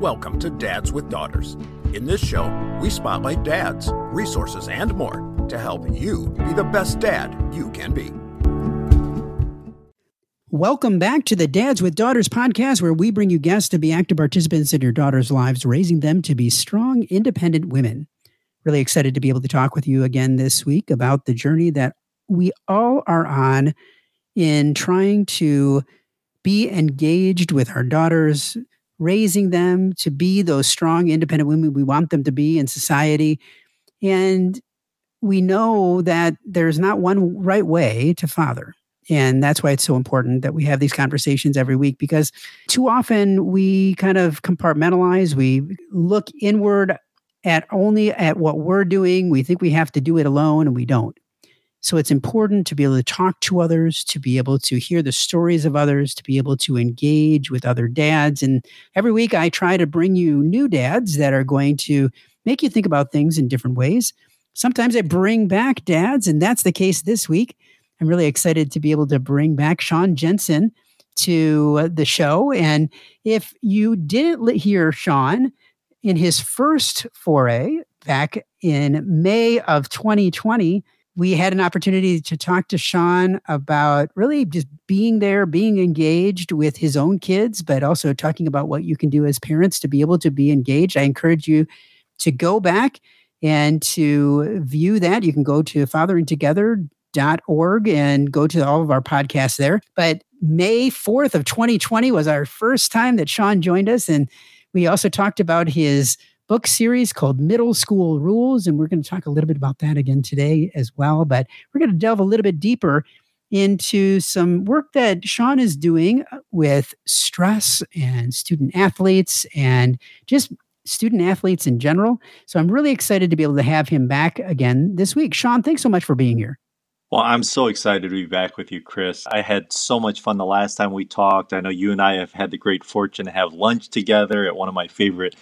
Welcome to Dads with Daughters. In this show, we spotlight dads, resources, and more to help you be the best dad you can be. Welcome back to the Dads with Daughters podcast, where we bring you guests to be active participants in your daughters' lives, raising them to be strong, independent women. Really excited to be able to talk with you again this week about the journey that we all are on in trying to be engaged with our daughters, raising them to be those strong, independent women we want them to be in society. And we know that there's not one right way to father. And that's why it's so important that we have these conversations every week because too often we kind of compartmentalize, we look inward at only at what we're doing. We think we have to do it alone and we don't. So it's important to be able to talk to others, to be able to hear the stories of others, to be able to engage with other dads. And every week I try to bring you new dads that are going to make you think about things in different ways. Sometimes I bring back dads, and that's the case this week. I'm really excited to be able to bring back Sean Jensen to uh, the show. And if you didn't hear Sean in his first foray back in May of 2020, we had an opportunity to talk to Sean about really just being there, being engaged with his own kids, but also talking about what you can do as parents to be able to be engaged. I encourage you to go back and to view that. You can go to fatheringtogether.org and go to all of our podcasts there. But May 4th of 2020 was our first time that Sean joined us. And we also talked about his book series called Middle School Rules. And we're going to talk a little bit about that again today as well. But we're going to delve a little bit deeper into some work that Sean is doing uh, with stress and student athletes and just student athletes in general. So I'm really excited to be able to have him back again this week. Sean, thanks so much for being here. Well, I'm so excited to be back with you, Chris. I had so much fun the last time we talked. I know you and I have had the great fortune to have lunch together at one of my favorite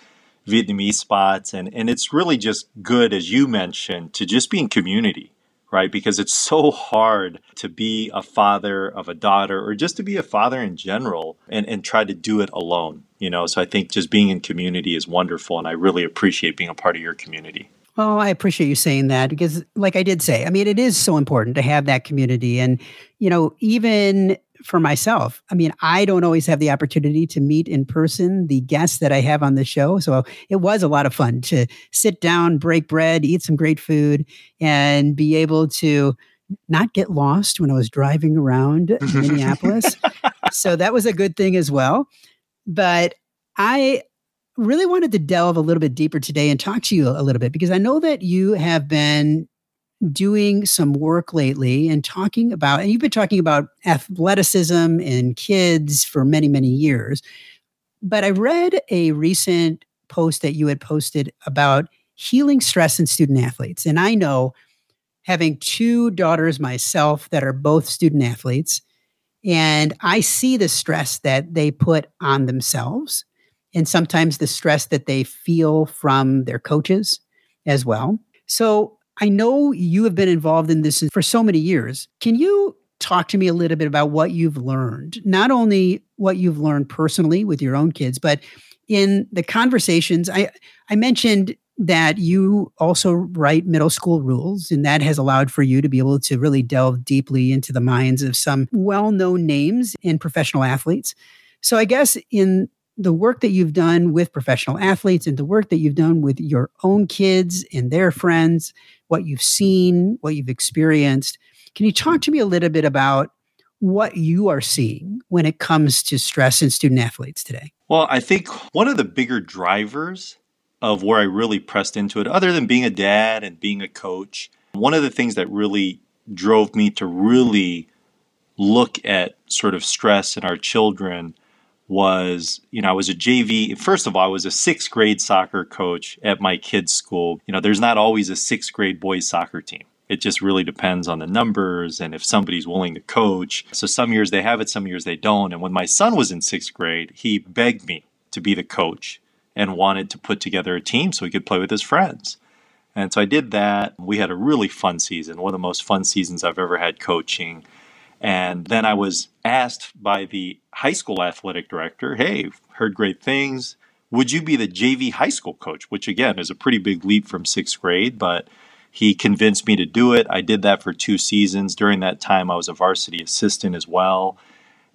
Vietnamese spots. And, and it's really just good, as you mentioned, to just be in community, right? Because it's so hard to be a father of a daughter or just to be a father in general and, and try to do it alone, you know? So I think just being in community is wonderful. And I really appreciate being a part of your community. Oh, I appreciate you saying that because, like I did say, I mean, it is so important to have that community. And, you know, even for myself. I mean, I don't always have the opportunity to meet in person the guests that I have on the show. So it was a lot of fun to sit down, break bread, eat some great food, and be able to not get lost when I was driving around Minneapolis. So that was a good thing as well. But I really wanted to delve a little bit deeper today and talk to you a little bit because I know that you have been doing some work lately and talking about, and you've been talking about athleticism in kids for many, many years. But I read a recent post that you had posted about healing stress in student athletes. And I know having two daughters myself that are both student athletes, and I see the stress that they put on themselves and sometimes the stress that they feel from their coaches as well. So I know you have been involved in this for so many years. Can you talk to me a little bit about what you've learned? Not only what you've learned personally with your own kids, but in the conversations. I I mentioned that you also write middle school rules, and that has allowed for you to be able to really delve deeply into the minds of some well known names in professional athletes. So, I guess in the work that you've done with professional athletes and the work that you've done with your own kids and their friends, what you've seen, what you've experienced. Can you talk to me a little bit about what you are seeing when it comes to stress in student athletes today? Well, I think one of the bigger drivers of where I really pressed into it, other than being a dad and being a coach, one of the things that really drove me to really look at sort of stress in our children was, you know, I was a JV. First of all, I was a sixth grade soccer coach at my kids' school. You know, there's not always a sixth grade boys soccer team. It just really depends on the numbers and if somebody's willing to coach. So some years they have it, some years they don't. And when my son was in sixth grade, he begged me to be the coach and wanted to put together a team so he could play with his friends. And so I did that. We had a really fun season, one of the most fun seasons I've ever had coaching. And then I was asked by the high school athletic director, hey, heard great things. Would you be the JV high school coach? Which again is a pretty big leap from sixth grade, but he convinced me to do it. I did that for two seasons. During that time, I was a varsity assistant as well.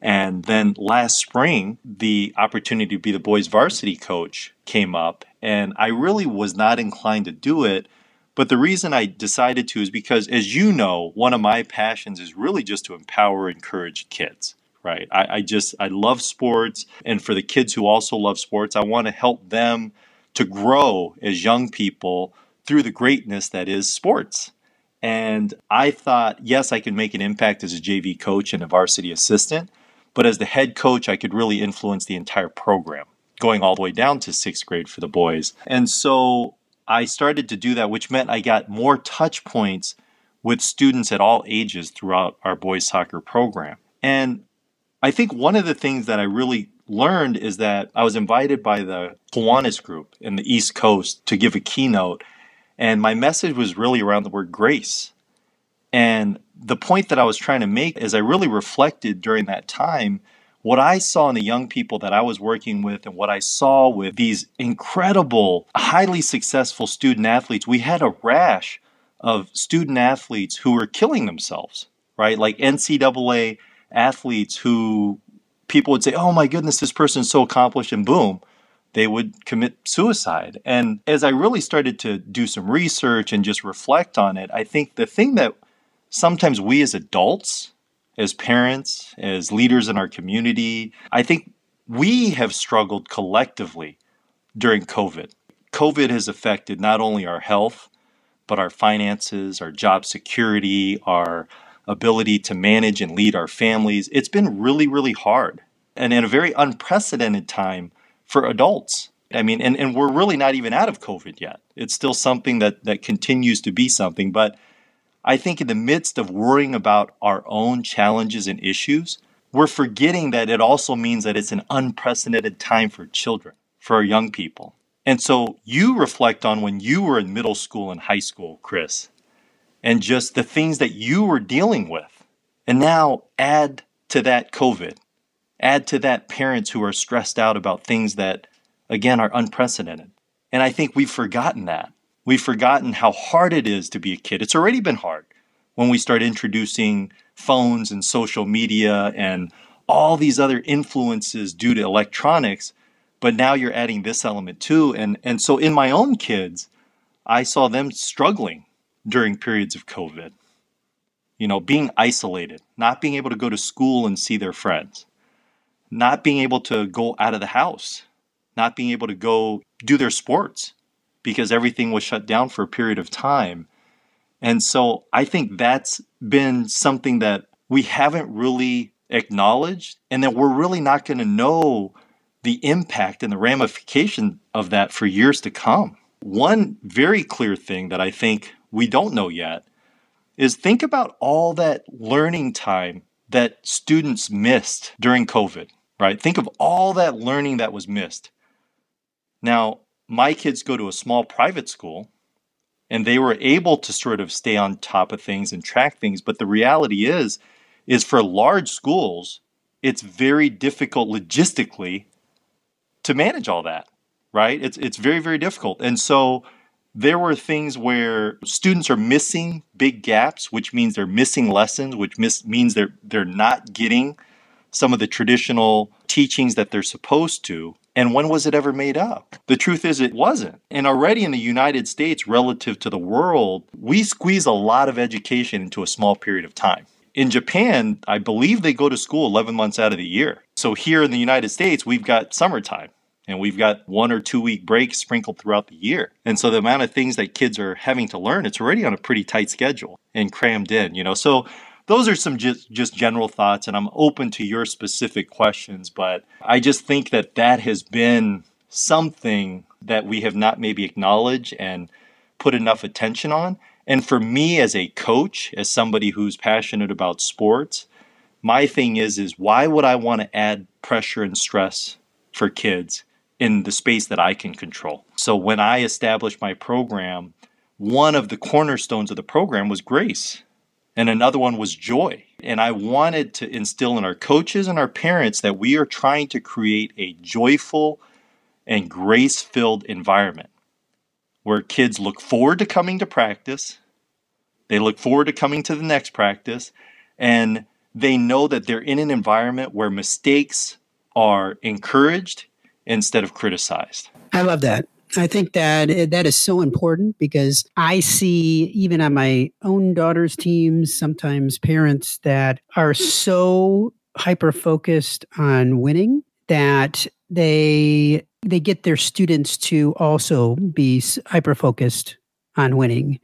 And then last spring, the opportunity to be the boys' varsity coach came up, and I really was not inclined to do it. But the reason I decided to is because, as you know, one of my passions is really just to empower, encourage kids, right? I, I just, I love sports. And for the kids who also love sports, I want to help them to grow as young people through the greatness that is sports. And I thought, yes, I can make an impact as a JV coach and a varsity assistant. But as the head coach, I could really influence the entire program, going all the way down to sixth grade for the boys. And so I started to do that, which meant I got more touch points with students at all ages throughout our boys soccer program. And I think one of the things that I really learned is that I was invited by the Kiwanis group in the East Coast to give a keynote. And my message was really around the word grace. And the point that I was trying to make is I really reflected during that time what I saw in the young people that I was working with and what I saw with these incredible, highly successful student athletes. We had a rash of student athletes who were killing themselves, right? Like NCAA athletes who people would say, oh my goodness, this person's so accomplished, and boom, they would commit suicide. And as I really started to do some research and just reflect on it, I think the thing that sometimes we as adults, as parents, as leaders in our community, I think we have struggled collectively during COVID. COVID has affected not only our health, but our finances, our job security, our ability to manage and lead our families. It's been really, really hard and in a very unprecedented time for adults. I mean, and, and we're really not even out of COVID yet. It's still something that, that continues to be something. But I think in the midst of worrying about our own challenges and issues, we're forgetting that it also means that it's an unprecedented time for children, for our young people. And so you reflect on when you were in middle school and high school, Chris, and just the things that you were dealing with. And now add to that COVID, add to that parents who are stressed out about things that, again, are unprecedented. And I think we've forgotten that. We've forgotten how hard it is to be a kid. It's already been hard when we start introducing phones and social media and all these other influences due to electronics. But now you're adding this element too. And, and so in my own kids, I saw them struggling during periods of COVID. You know, being isolated, not being able to go to school and see their friends, not being able to go out of the house, not being able to go do their sports because everything was shut down for a period of time. And so I think that's been something that we haven't really acknowledged, and that we're really not going to know the impact and the ramification of that for years to come. One very clear thing that I think we don't know yet is think about all that learning time that students missed during COVID, right? Think of all that learning that was missed. Now, my kids go to a small private school and they were able to sort of stay on top of things and track things but the reality is is for large schools it's very difficult logistically to manage all that right? It's it's very very difficult. And so there were things where students are missing big gaps which means they're missing lessons which miss, means they're they're not getting some of the traditional teachings that they're supposed to and when was it ever made up? The truth is, it wasn't. And already in the United States, relative to the world, we squeeze a lot of education into a small period of time. In Japan, I believe they go to school 11 months out of the year. So here in the United States, we've got summertime and we've got one or two week breaks sprinkled throughout the year. And so the amount of things that kids are having to learn, it's already on a pretty tight schedule and crammed in, you know. So those are some just, just general thoughts, and I'm open to your specific questions. But I just think that that has been something that we have not maybe acknowledged and put enough attention on. And for me as a coach, as somebody who's passionate about sports, my thing is is why would I want to add pressure and stress for kids in the space that I can control? So when I established my program, one of the cornerstones of the program was grace and another one was joy. And I wanted to instill in our coaches and our parents that we are trying to create a joyful and grace filled environment where kids look forward to coming to practice, they look forward to coming to the next practice, and they know that they're in an environment where mistakes are encouraged instead of criticized. I love that. I think that eh, that is so important because I see even on my own daughter's teams sometimes parents that are so hyper focused on winning that they they get their students to also be hyper focused on winning.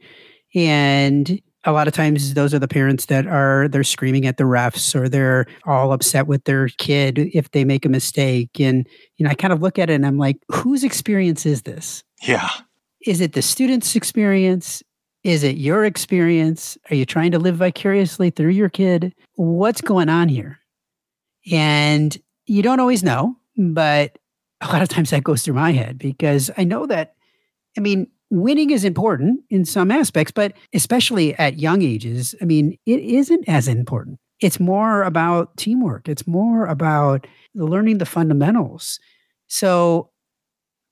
And a lot of times those are the parents that are they're screaming at the refs or they're all upset with their kid if they make a mistake. And you know i kind of look at it and i'm like whose experience is this? Yeah. Is it the student's experience? Is it your experience? Are you trying to live vicariously through your kid? What's going on here? And you don't always know but a lot of times that goes through my head because i know that i mean winning is important in some aspects, but especially at young ages, I mean, it isn't as important. It's more about teamwork, it's more about learning the fundamentals. So,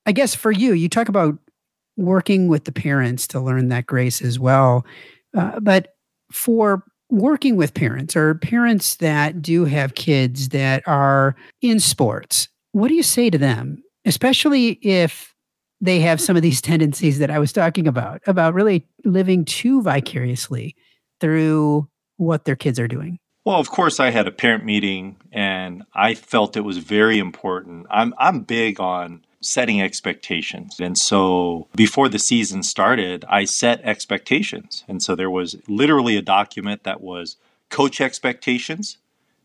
I guess for you, you talk about working with the parents to learn that grace as well. Uh, but for working with parents or parents that do have kids that are in sports, what do you say to them? Especially if they have some of these tendencies that I was talking about, about really living too vicariously through what their kids are doing. Well, of course, I had a parent meeting and I felt it was very important. I'm, I'm big on setting expectations. And so before the season started, I set expectations. And so there was literally a document that was coach expectations,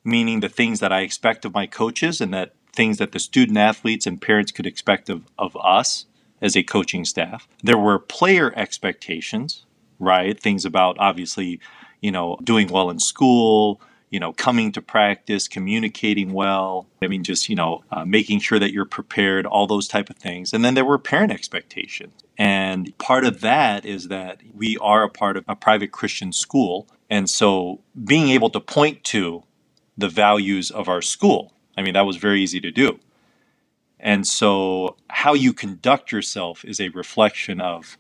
meaning the things that I expect of my coaches and that things that the student athletes and parents could expect of, of us as a coaching staff. There were player expectations, right? Things about obviously, you know, doing well in school, you know, coming to practice, communicating well. I mean, just, you know, uh, making sure that you're prepared, all those type of things. And then there were parent expectations. And part of that is that we are a part of a private Christian school. And so being able to point to the values of our school, I mean, that was very easy to do. And so, how you conduct yourself is a reflection of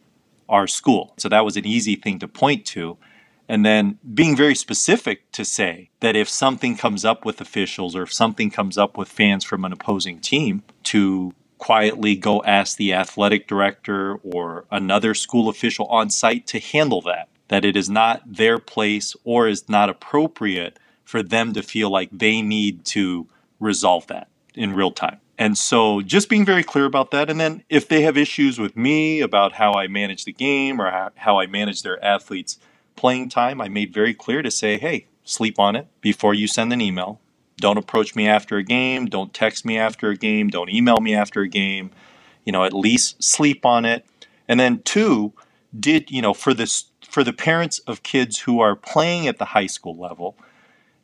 our school. So, that was an easy thing to point to. And then being very specific to say that if something comes up with officials or if something comes up with fans from an opposing team, to quietly go ask the athletic director or another school official on site to handle that. That it is not their place or is not appropriate for them to feel like they need to resolve that in real time. And so just being very clear about that. And then if they have issues with me about how I manage the game or how I manage their athletes' playing time, I made very clear to say, hey, sleep on it before you send an email. Don't approach me after a game. Don't text me after a game. Don't email me after a game. You know, at least sleep on it. And then two, did, you know, for this for the parents of kids who are playing at the high school level,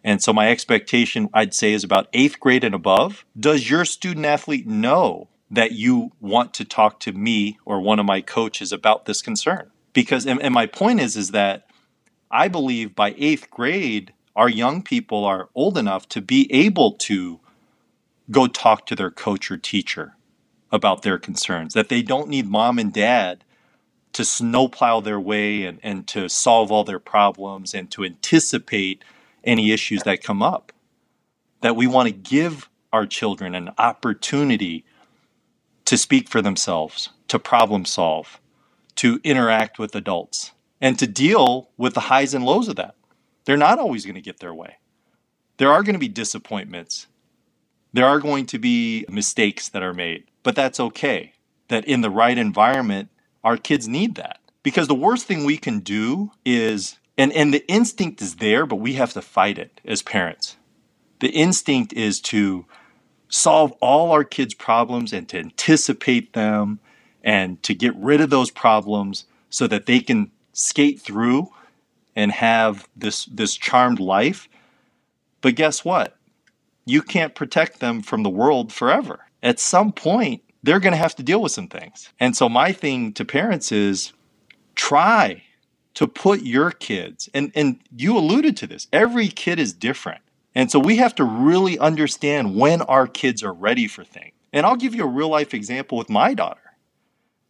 and so my expectation, I'd say, is about eighth grade and above. Does your student athlete know that you want to talk to me or one of my coaches about this concern? Because, and, and my point is, is that I believe by eighth grade, our young people are old enough to be able to go talk to their coach or teacher about their concerns, that they don't need mom and dad to snowplow their way and, and to solve all their problems and to anticipate any issues that come up. That we want to give our children an opportunity to speak for themselves, to problem solve, to interact with adults, and to deal with the highs and lows of that. They're not always going to get their way. There are going to be disappointments. There are going to be mistakes that are made, but that's okay. That in the right environment, our kids need that. Because the worst thing we can do is and and the instinct is there but we have to fight it as parents. The instinct is to solve all our kids problems and to anticipate them and to get rid of those problems so that they can skate through and have this this charmed life. But guess what? You can't protect them from the world forever. At some point they're going to have to deal with some things. And so my thing to parents is try to put your kids, and, and you alluded to this, every kid is different. And so we have to really understand when our kids are ready for things. And I'll give you a real life example with my daughter.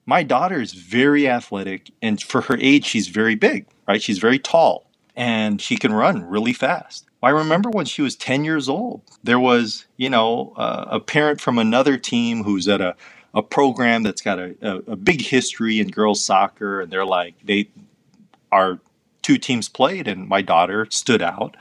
My daughter is very athletic, and for her age, she's very big, right? She's very tall, and she can run really fast. I remember when she was 10 years old, there was, you know, uh, a parent from another team who's at a, a program that's got a, a, a big history in girls soccer. And they're like, they, our two teams played, and my daughter stood out.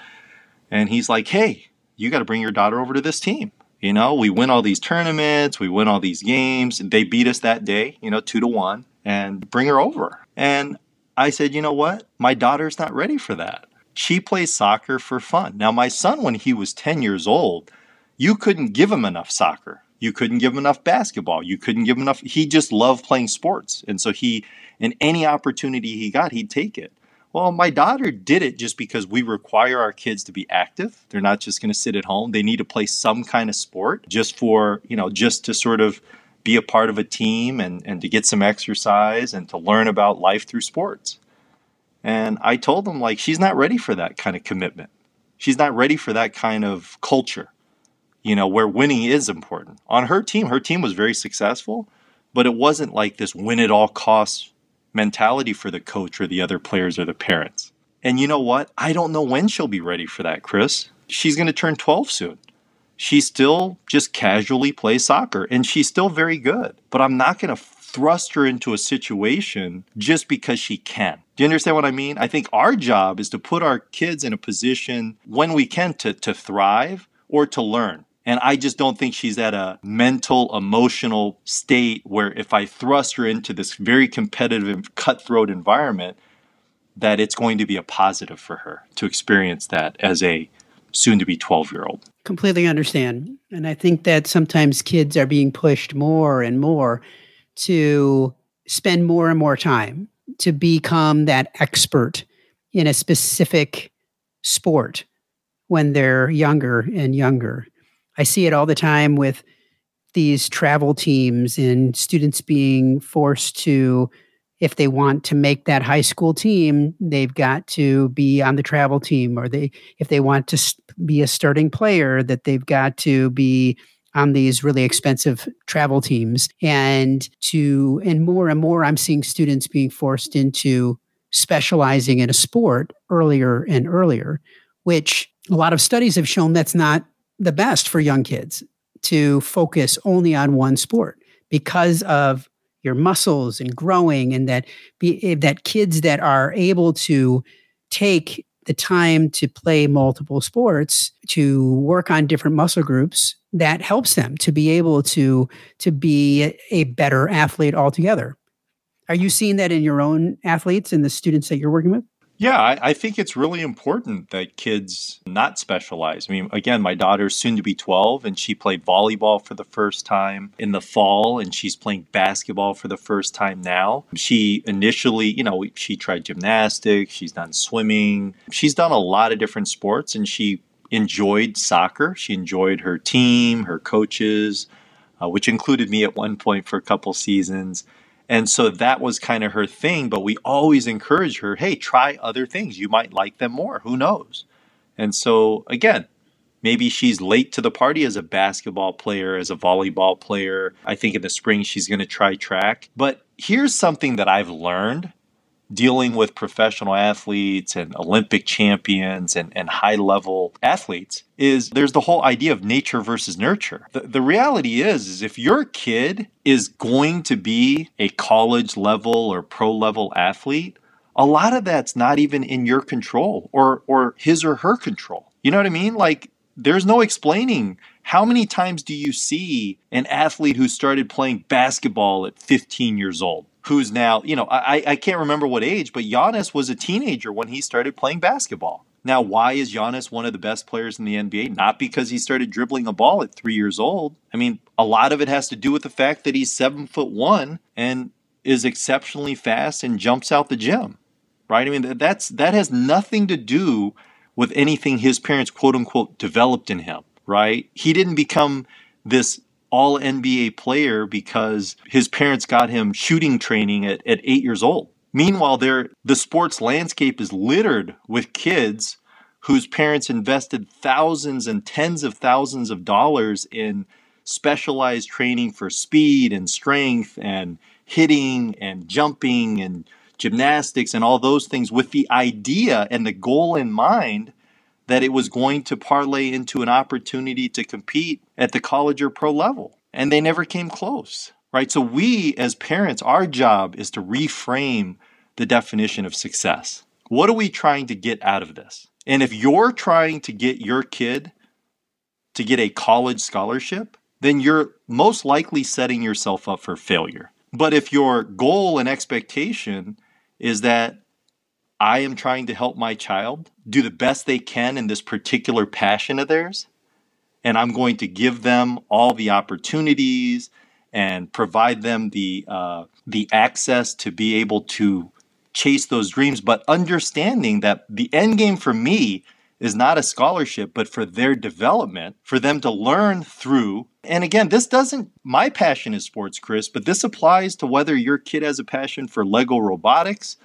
And he's like, hey, you got to bring your daughter over to this team. You know, we win all these tournaments, we win all these games. They beat us that day, you know, two to one, and bring her over. And I said, you know what? My daughter's not ready for that. She plays soccer for fun. Now, my son, when he was 10 years old, you couldn't give him enough soccer. You couldn't give him enough basketball. You couldn't give him enough. He just loved playing sports. And so he, in any opportunity he got, he'd take it. Well, my daughter did it just because we require our kids to be active. They're not just going to sit at home. They need to play some kind of sport just for, you know, just to sort of be a part of a team and, and to get some exercise and to learn about life through sports. And I told them, like, she's not ready for that kind of commitment. She's not ready for that kind of culture, you know, where winning is important. On her team, her team was very successful, but it wasn't like this win at all costs mentality for the coach or the other players or the parents. And you know what? I don't know when she'll be ready for that, Chris. She's going to turn 12 soon. She still just casually plays soccer and she's still very good. But I'm not going to thrust her into a situation just because she can. Do you understand what I mean? I think our job is to put our kids in a position when we can to, to thrive or to learn. And I just don't think she's at a mental, emotional state where if I thrust her into this very competitive cutthroat environment, that it's going to be a positive for her to experience that as a soon to be 12 year old. Completely understand. And I think that sometimes kids are being pushed more and more to spend more and more time to become that expert in a specific sport when they're younger and younger. I see it all the time with these travel teams and students being forced to if they want to make that high school team they've got to be on the travel team or they if they want to be a starting player that they've got to be on these really expensive travel teams. And to and more and more i'm seeing students being forced into specializing in a sport earlier and earlier which a lot of studies have shown that's not the best for young kids to focus only on one sport because of your muscles and growing and that be eh, that kids that are able to take the time to play multiple sports to work on different muscle groups that helps them to be able to to be a better athlete altogether. Are you seeing that in your own athletes and the students that you're working with yeah, I, I, think it's really important that kids not specialize. I mean, again, my daughter's soon to be 12, and she played volleyball for the first time in the fall, and she's playing basketball for the first time now. She initially, you know, she tried gymnastics, she's done swimming, she's done a lot of different sports, and she enjoyed soccer. She enjoyed her team, her coaches, uh, which included me at one point for a couple seasons. And so that was kind of her thing. But we always encourage her hey, try other things. You might like them more. Who knows? And so, again, maybe she's late to the party as a basketball player, as a volleyball player. I think in the spring she's going to try track. But here's something that I've learned dealing with professional athletes and Olympic champions and, and high level athletes is there's the whole idea of nature versus nurture. The, the reality is, is if your kid is going to be a college level or pro level athlete, a lot of that's not even in your control or or his or her control. You know what I mean? Like there's no explaining how many times do you see an athlete who started playing basketball at 15 years old? Who's now, you know, I, I can't remember what age, but Giannis was a teenager when he started playing basketball. Now, why is Giannis one of the best players in the NBA? Not because he started dribbling a ball at three years old. I mean, a lot of it has to do with the fact that he's seven foot one and is exceptionally fast and jumps out the gym, right? I mean, that's that has nothing to do with anything his parents quote unquote developed in him, right? He didn't become this all NBA player because his parents got him shooting training at, at eight years old. Meanwhile, there the sports landscape is littered with kids whose parents invested thousands and tens of thousands of dollars in specialized training for speed and strength and hitting and jumping and gymnastics and all those things with the idea and the goal in mind that it was going to parlay into an opportunity to compete at the college or pro level. And they never came close, right? So, we as parents, our job is to reframe the definition of success. What are we trying to get out of this? And if you're trying to get your kid to get a college scholarship, then you're most likely setting yourself up for failure. But if your goal and expectation is that I am trying to help my child do the best they can in this particular passion of theirs, and I'm going to give them all the opportunities and provide them the uh, the access to be able to chase those dreams, but understanding that the end game for me is not a scholarship, but for their development, for them to learn through. And again, this doesn't, my passion is sports, Chris, but this applies to whether your kid has a passion for Lego robotics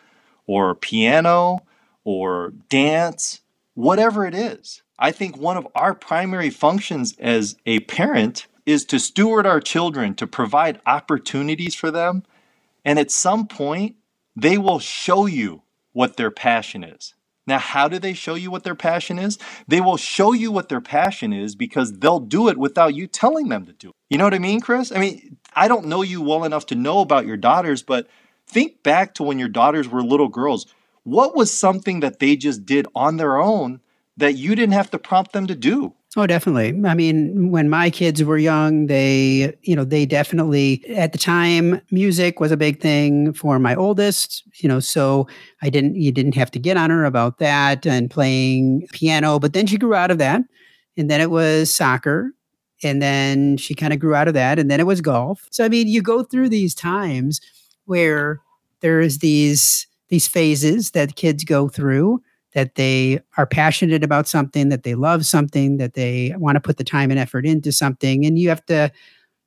or piano or dance, whatever it is. I think one of our primary functions as a parent is to steward our children, to provide opportunities for them. And at some point, they will show you what their passion is. Now, how do they show you what their passion is? They will show you what their passion is because they'll do it without you telling them to do it. You know what I mean, Chris? I mean, I don't know you well enough to know about your daughters, but think back to when your daughters were little girls. What was something that they just did on their own that you didn't have to prompt them to do? Oh, definitely. I mean, when my kids were young, they, you know, they definitely, at the time, music was a big thing for my oldest, you know, so I didn't, you didn't have to get on her about that and playing piano. But then she grew out of that. And then it was soccer. And then she kind of grew out of that. And then it was golf. So, I mean, you go through these times where there's these, these phases that kids go through that they are passionate about something, that they love something, that they want to put the time and effort into something, and you have to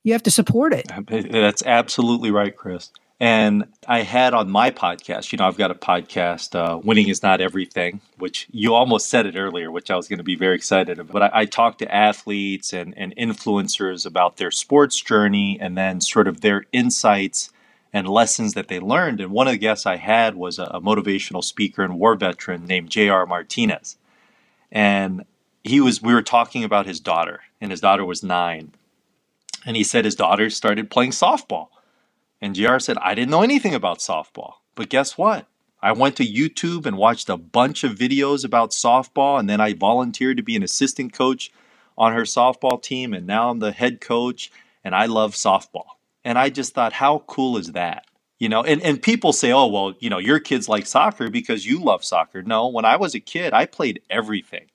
you have to support it. That's absolutely right, Chris. And I had on my podcast, you know, I've got a podcast, uh, Winning is Not Everything, which you almost said it earlier, which I was going to be very excited about. But I, I talk to athletes and, and influencers about their sports journey and then sort of their insights and lessons that they learned. And one of the guests I had was a, a motivational speaker and war veteran named J.R. Martinez. And he was, we were talking about his daughter, and his daughter was nine. And he said his daughter started playing softball. And JR said, I didn't know anything about softball. But guess what? I went to YouTube and watched a bunch of videos about softball, and then I volunteered to be an assistant coach on her softball team, and now I'm the head coach, and I love softball. And I just thought, how cool is that? You know, and, and people say, oh, well, you know, your kids like soccer because you love soccer. No, when I was a kid, I played everything,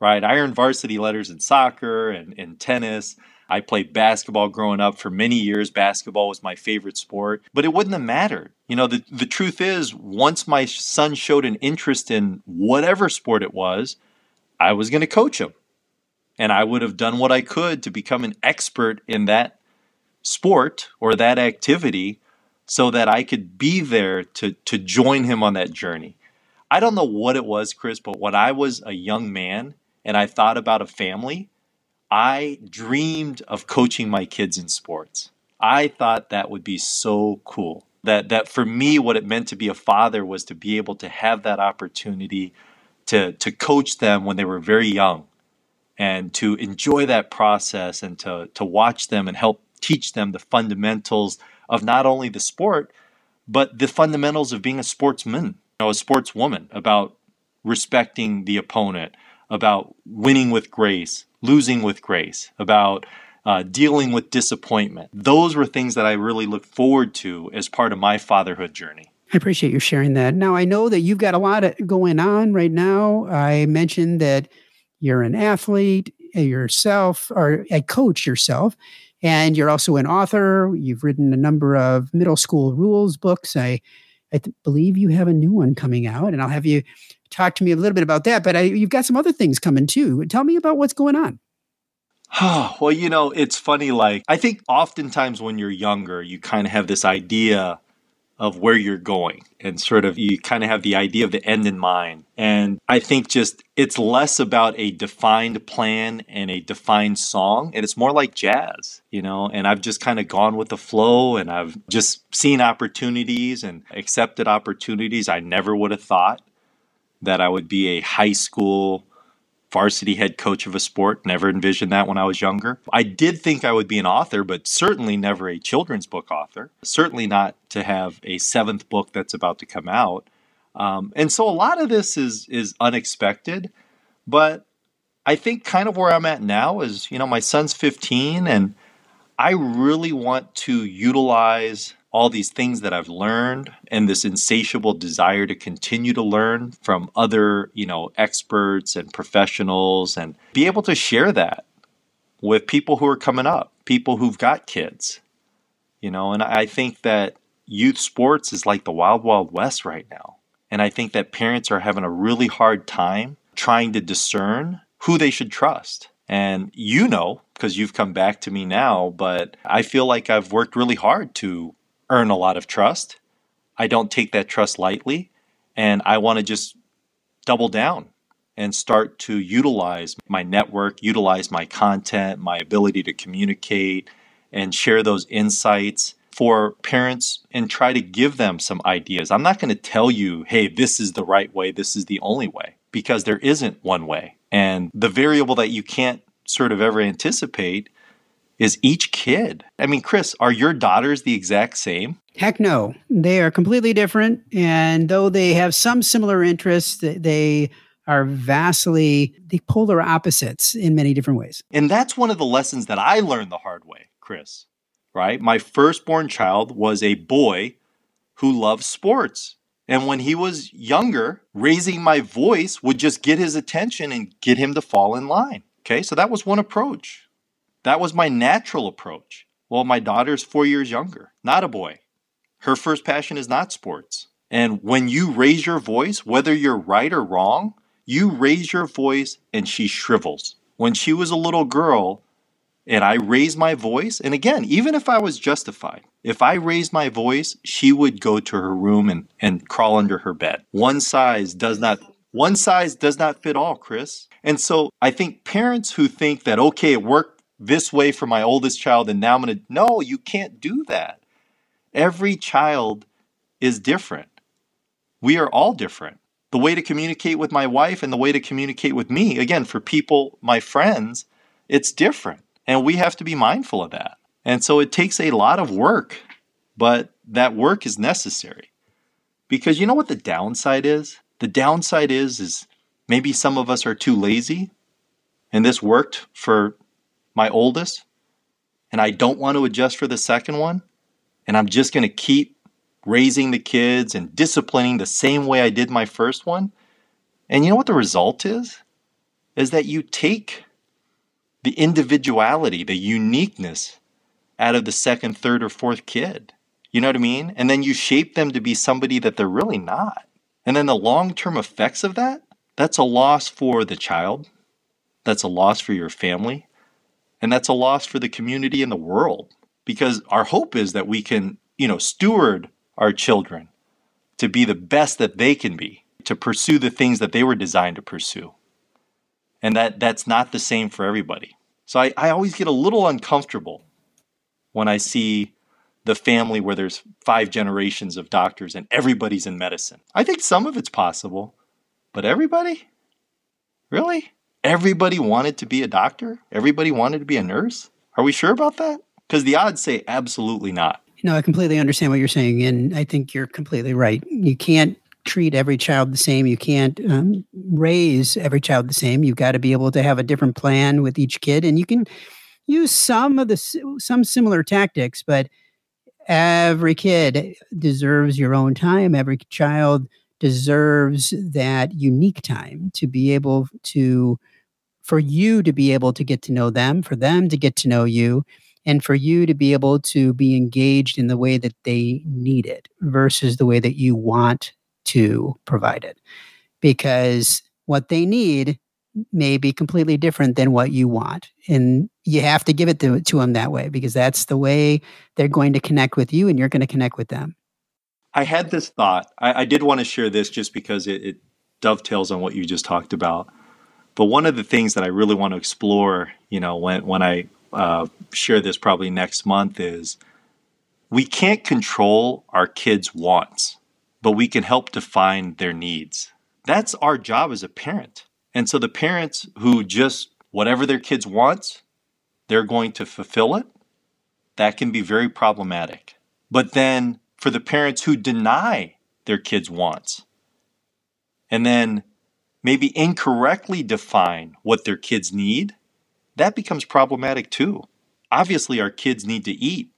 right? I earned varsity letters in soccer and in tennis. I played basketball growing up for many years. Basketball was my favorite sport, but it wouldn't have mattered. You know, the, the truth is, once my son showed an interest in whatever sport it was, I was going to coach him. And I would have done what I could to become an expert in that sport or that activity so that I could be there to, to join him on that journey. I don't know what it was, Chris, but when I was a young man and I thought about a family, I dreamed of coaching my kids in sports. I thought that would be so cool. That, that for me, what it meant to be a father was to be able to have that opportunity to, to coach them when they were very young and to enjoy that process and to, to watch them and help teach them the fundamentals of not only the sport, but the fundamentals of being a sportsman, you know, a sportswoman, about respecting the opponent, about winning with grace, losing with grace, about uh, dealing with disappointment. Those were things that I really looked forward to as part of my fatherhood journey. I appreciate you sharing that. Now, I know that you've got a lot going on right now. I mentioned that you're an athlete yourself or a coach yourself and you're also an author. You've written a number of middle school rules books. I, I th- believe you have a new one coming out, and I'll have you talk to me a little bit about that. But I, you've got some other things coming too. Tell me about what's going on. well, you know, it's funny. Like, I think oftentimes when you're younger, you kind of have this idea of where you're going and sort of you kind of have the idea of the end in mind. And I think just it's less about a defined plan and a defined song and it's more like jazz, you know, and I've just kind of gone with the flow and I've just seen opportunities and accepted opportunities I never would have thought that I would be a high school varsity head coach of a sport. Never envisioned that when I was younger. I did think I would be an author, but certainly never a children's book author. Certainly not to have a seventh book that's about to come out. Um, and so a lot of this is is unexpected, but I think kind of where I'm at now is, you know, my son's 15 and I really want to utilize all these things that I've learned and this insatiable desire to continue to learn from other, you know, experts and professionals and be able to share that with people who are coming up, people who've got kids. You know, and I think that youth sports is like the wild wild west right now. And I think that parents are having a really hard time trying to discern who they should trust. And you know, because you've come back to me now, but I feel like I've worked really hard to earn a lot of trust. I don't take that trust lightly. And I want to just double down and start to utilize my network, utilize my content, my ability to communicate and share those insights for parents and try to give them some ideas. I'm not going to tell you, hey, this is the right way, this is the only way, because there isn't one way. And the variable that you can't sort of ever anticipate is each kid. I mean, Chris, are your daughters the exact same? Heck no. They are completely different. And though they have some similar interests, they are vastly the polar opposites in many different ways. And that's one of the lessons that I learned the hard way, Chris, right? My firstborn child was a boy who loved sports. And when he was younger, raising my voice would just get his attention and get him to fall in line. Okay, so that was one approach. That was my natural approach. Well, my daughter's four years younger, not a boy. Her first passion is not sports. And when you raise your voice, whether you're right or wrong, you raise your voice and she shrivels. When she was a little girl and I raised my voice, and again, even if I was justified, if I raised my voice, she would go to her room and, and crawl under her bed. One size does not one size does not fit all, Chris. And so I think parents who think that okay, it worked this way for my oldest child and now I'm going to no you can't do that. Every child is different. We are all different. The way to communicate with my wife and the way to communicate with me again for people my friends it's different and we have to be mindful of that. And so it takes a lot of work but that work is necessary. Because you know what the downside is? The downside is is maybe some of us are too lazy and this worked for my oldest, and I don't want to adjust for the second one, and I'm just going to keep raising the kids and disciplining the same way I did my first one. And you know what the result is? Is that you take the individuality, the uniqueness out of the second, third, or fourth kid. You know what I mean? And then you shape them to be somebody that they're really not. And then the long term effects of that, that's a loss for the child. That's a loss for your family. And that's a loss for the community and the world because our hope is that we can, you know, steward our children to be the best that they can be, to pursue the things that they were designed to pursue. And that that's not the same for everybody. So I, I always get a little uncomfortable when I see the family where there's five generations of doctors and everybody's in medicine. I think some of it's possible, but everybody? Really? Everybody wanted to be a doctor? Everybody wanted to be a nurse? Are we sure about that? Because the odds say absolutely not. No, I completely understand what you're saying. And I think you're completely right. You can't treat every child the same. You can't um, raise every child the same. You've got to be able to have a different plan with each kid. And you can use some of the some similar tactics, but every kid deserves your own time. Every child deserves that unique time to be able to for you to be able to get to know them, for them to get to know you, and for you to be able to be engaged in the way that they need it versus the way that you want to provide it. Because what they need may be completely different than what you want. And you have to give it to, to them that way because that's the way they're going to connect with you and you're going to connect with them. I had this thought. I, I did want to share this just because it, it dovetails on what you just talked about. But one of the things that I really want to explore, you know, when when I uh, share this probably next month is we can't control our kids' wants, but we can help define their needs. That's our job as a parent. And so the parents who just whatever their kids want, they're going to fulfill it. That can be very problematic. But then for the parents who deny their kids' wants and then maybe incorrectly define what their kids need, that becomes problematic too. Obviously, our kids need to eat,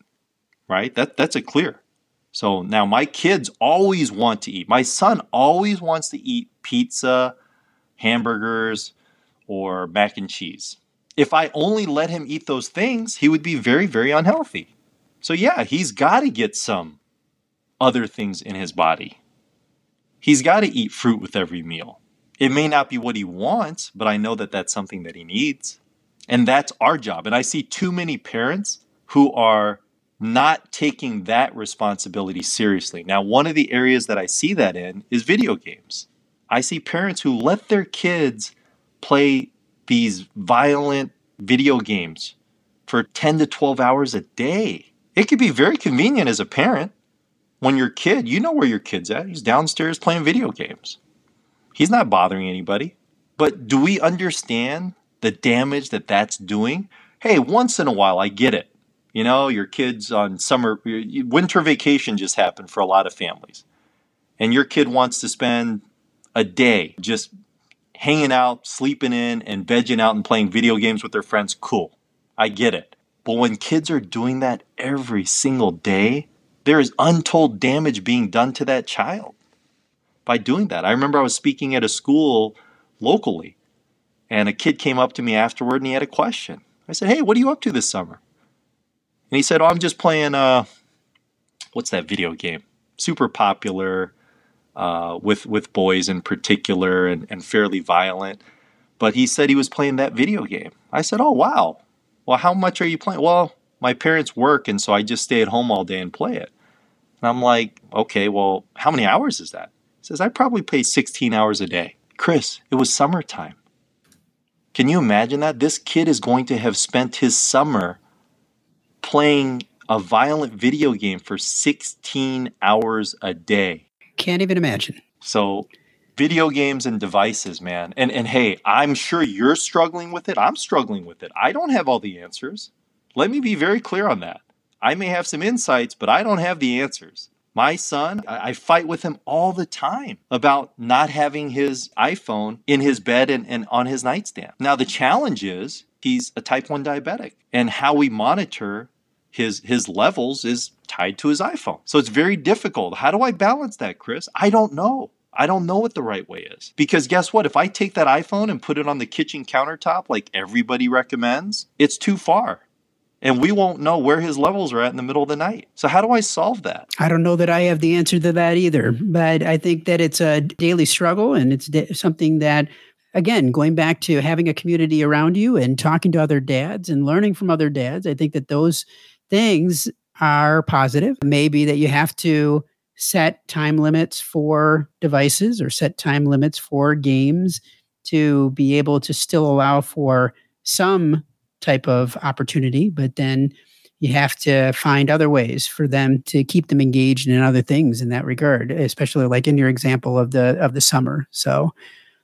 right? That, that's a clear. So now my kids always want to eat. My son always wants to eat pizza, hamburgers, or mac and cheese. If I only let him eat those things, he would be very, very unhealthy. So, yeah, he's got to get some other things in his body. He's got to eat fruit with every meal. It may not be what he wants, but I know that that's something that he needs. And that's our job. And I see too many parents who are not taking that responsibility seriously. Now, one of the areas that I see that in is video games. I see parents who let their kids play these violent video games for 10 to 12 hours a day. It could be very convenient as a parent when your kid, you know where your kid's at. He's downstairs playing video games. He's not bothering anybody. But do we understand the damage that that's doing? Hey, once in a while, I get it. You know, your kids on summer, winter vacation just happened for a lot of families. And your kid wants to spend a day just hanging out, sleeping in, and vegging out and playing video games with their friends. Cool. I get it. But when kids are doing that every single day, there is untold damage being done to that child by doing that. I remember I was speaking at a school locally, and a kid came up to me afterward and he had a question. I said, Hey, what are you up to this summer? And he said, Oh, I'm just playing, uh, what's that video game? Super popular uh, with, with boys in particular and, and fairly violent. But he said he was playing that video game. I said, Oh, wow. Well, how much are you playing? Well, my parents work, and so I just stay at home all day and play it. And I'm like, okay, well, how many hours is that? He says, I probably play 16 hours a day. Chris, it was summertime. Can you imagine that? This kid is going to have spent his summer playing a violent video game for 16 hours a day. Can't even imagine. So, video games and devices, man. And and hey, I'm sure you're struggling with it. I'm struggling with it. I don't have all the answers. Let me be very clear on that. I may have some insights, but I don't have the answers. My son, I, fight with him all the time about not having his iPhone in his bed and, and on his nightstand. Now, the challenge is he's a type 1 diabetic, and how we monitor his his levels is tied to his iPhone. So it's very difficult. How do I balance that, Chris? I don't know. I don't know what the right way is. Because guess what? If I take that iPhone and put it on the kitchen countertop like everybody recommends, it's too far and we won't know where his levels are at in the middle of the night. So, how do I solve that? I don't know that I have the answer to that either, but I think that it's a daily struggle and it's something that, again, going back to having a community around you and talking to other dads and learning from other dads, I think that those things are positive. Maybe that you have to set time limits for devices or set time limits for games to be able to still allow for some type of opportunity, but then you have to find other ways for them to keep them engaged in other things in that regard, especially like in your example of the of the summer. So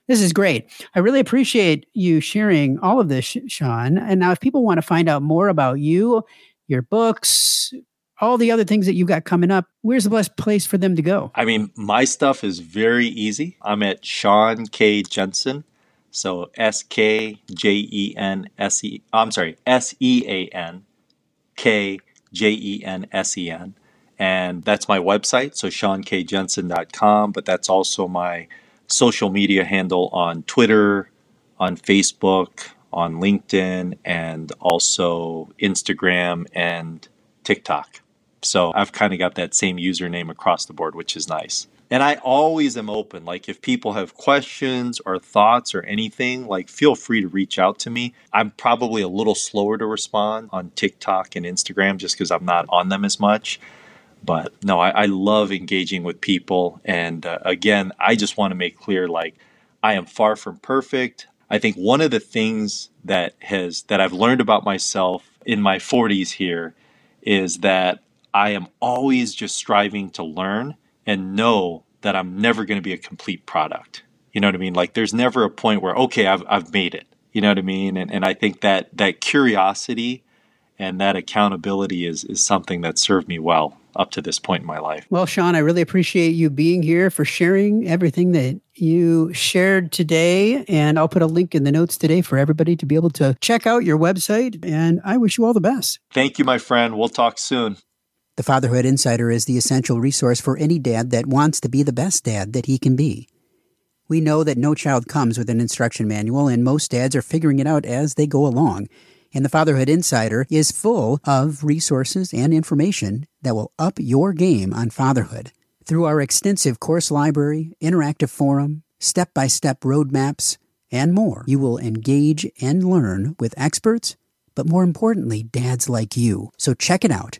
this is great. I really appreciate you sharing all of this, Sean. And now, if people want to find out more about you, your books, all the other things that you've got coming up, where's the best place for them to go? I mean, my stuff is very easy. I'm at Sean K. Jensen so S K J E N S E. Oh, I'm sorry, S E A N K J E N S E N. And that's my website, so SeanKJensen.com. But that's also my social media handle on Twitter, on Facebook, on LinkedIn, and also Instagram and TikTok. So I've kind of got that same username across the board, which is nice. And I always am open. Like if people have questions or thoughts or anything, like feel free to reach out to me. I'm probably a little slower to respond on TikTok and Instagram just because I'm not on them as much. But no, I, I love engaging with people. And uh, again, I just want to make clear like, I am far from perfect. I think one of the things that has that I've learned about myself in my 40s here is that I am always just striving to learn and know that I'm never going to be a complete product. You know what I mean? Like there's never a point where okay, I've I've made it. You know what I mean? And and I think that that curiosity and that accountability is is something that served me well up to this point in my life. Well, Sean, I really appreciate you being here for sharing everything that you shared today. And I'll put a link in the notes today for everybody to be able to check out your website. And I wish you all the best. Thank you, my friend. We'll talk soon. The Fatherhood Insider is the essential resource for any dad that wants to be the best dad that he can be. We know that no child comes with an instruction manual, and most dads are figuring it out as they go along. And the Fatherhood Insider is full of resources and information that will up your game on fatherhood. Through our extensive course library, interactive forum, step by step roadmaps, and more, you will engage and learn with experts, but more importantly, dads like you. So check it out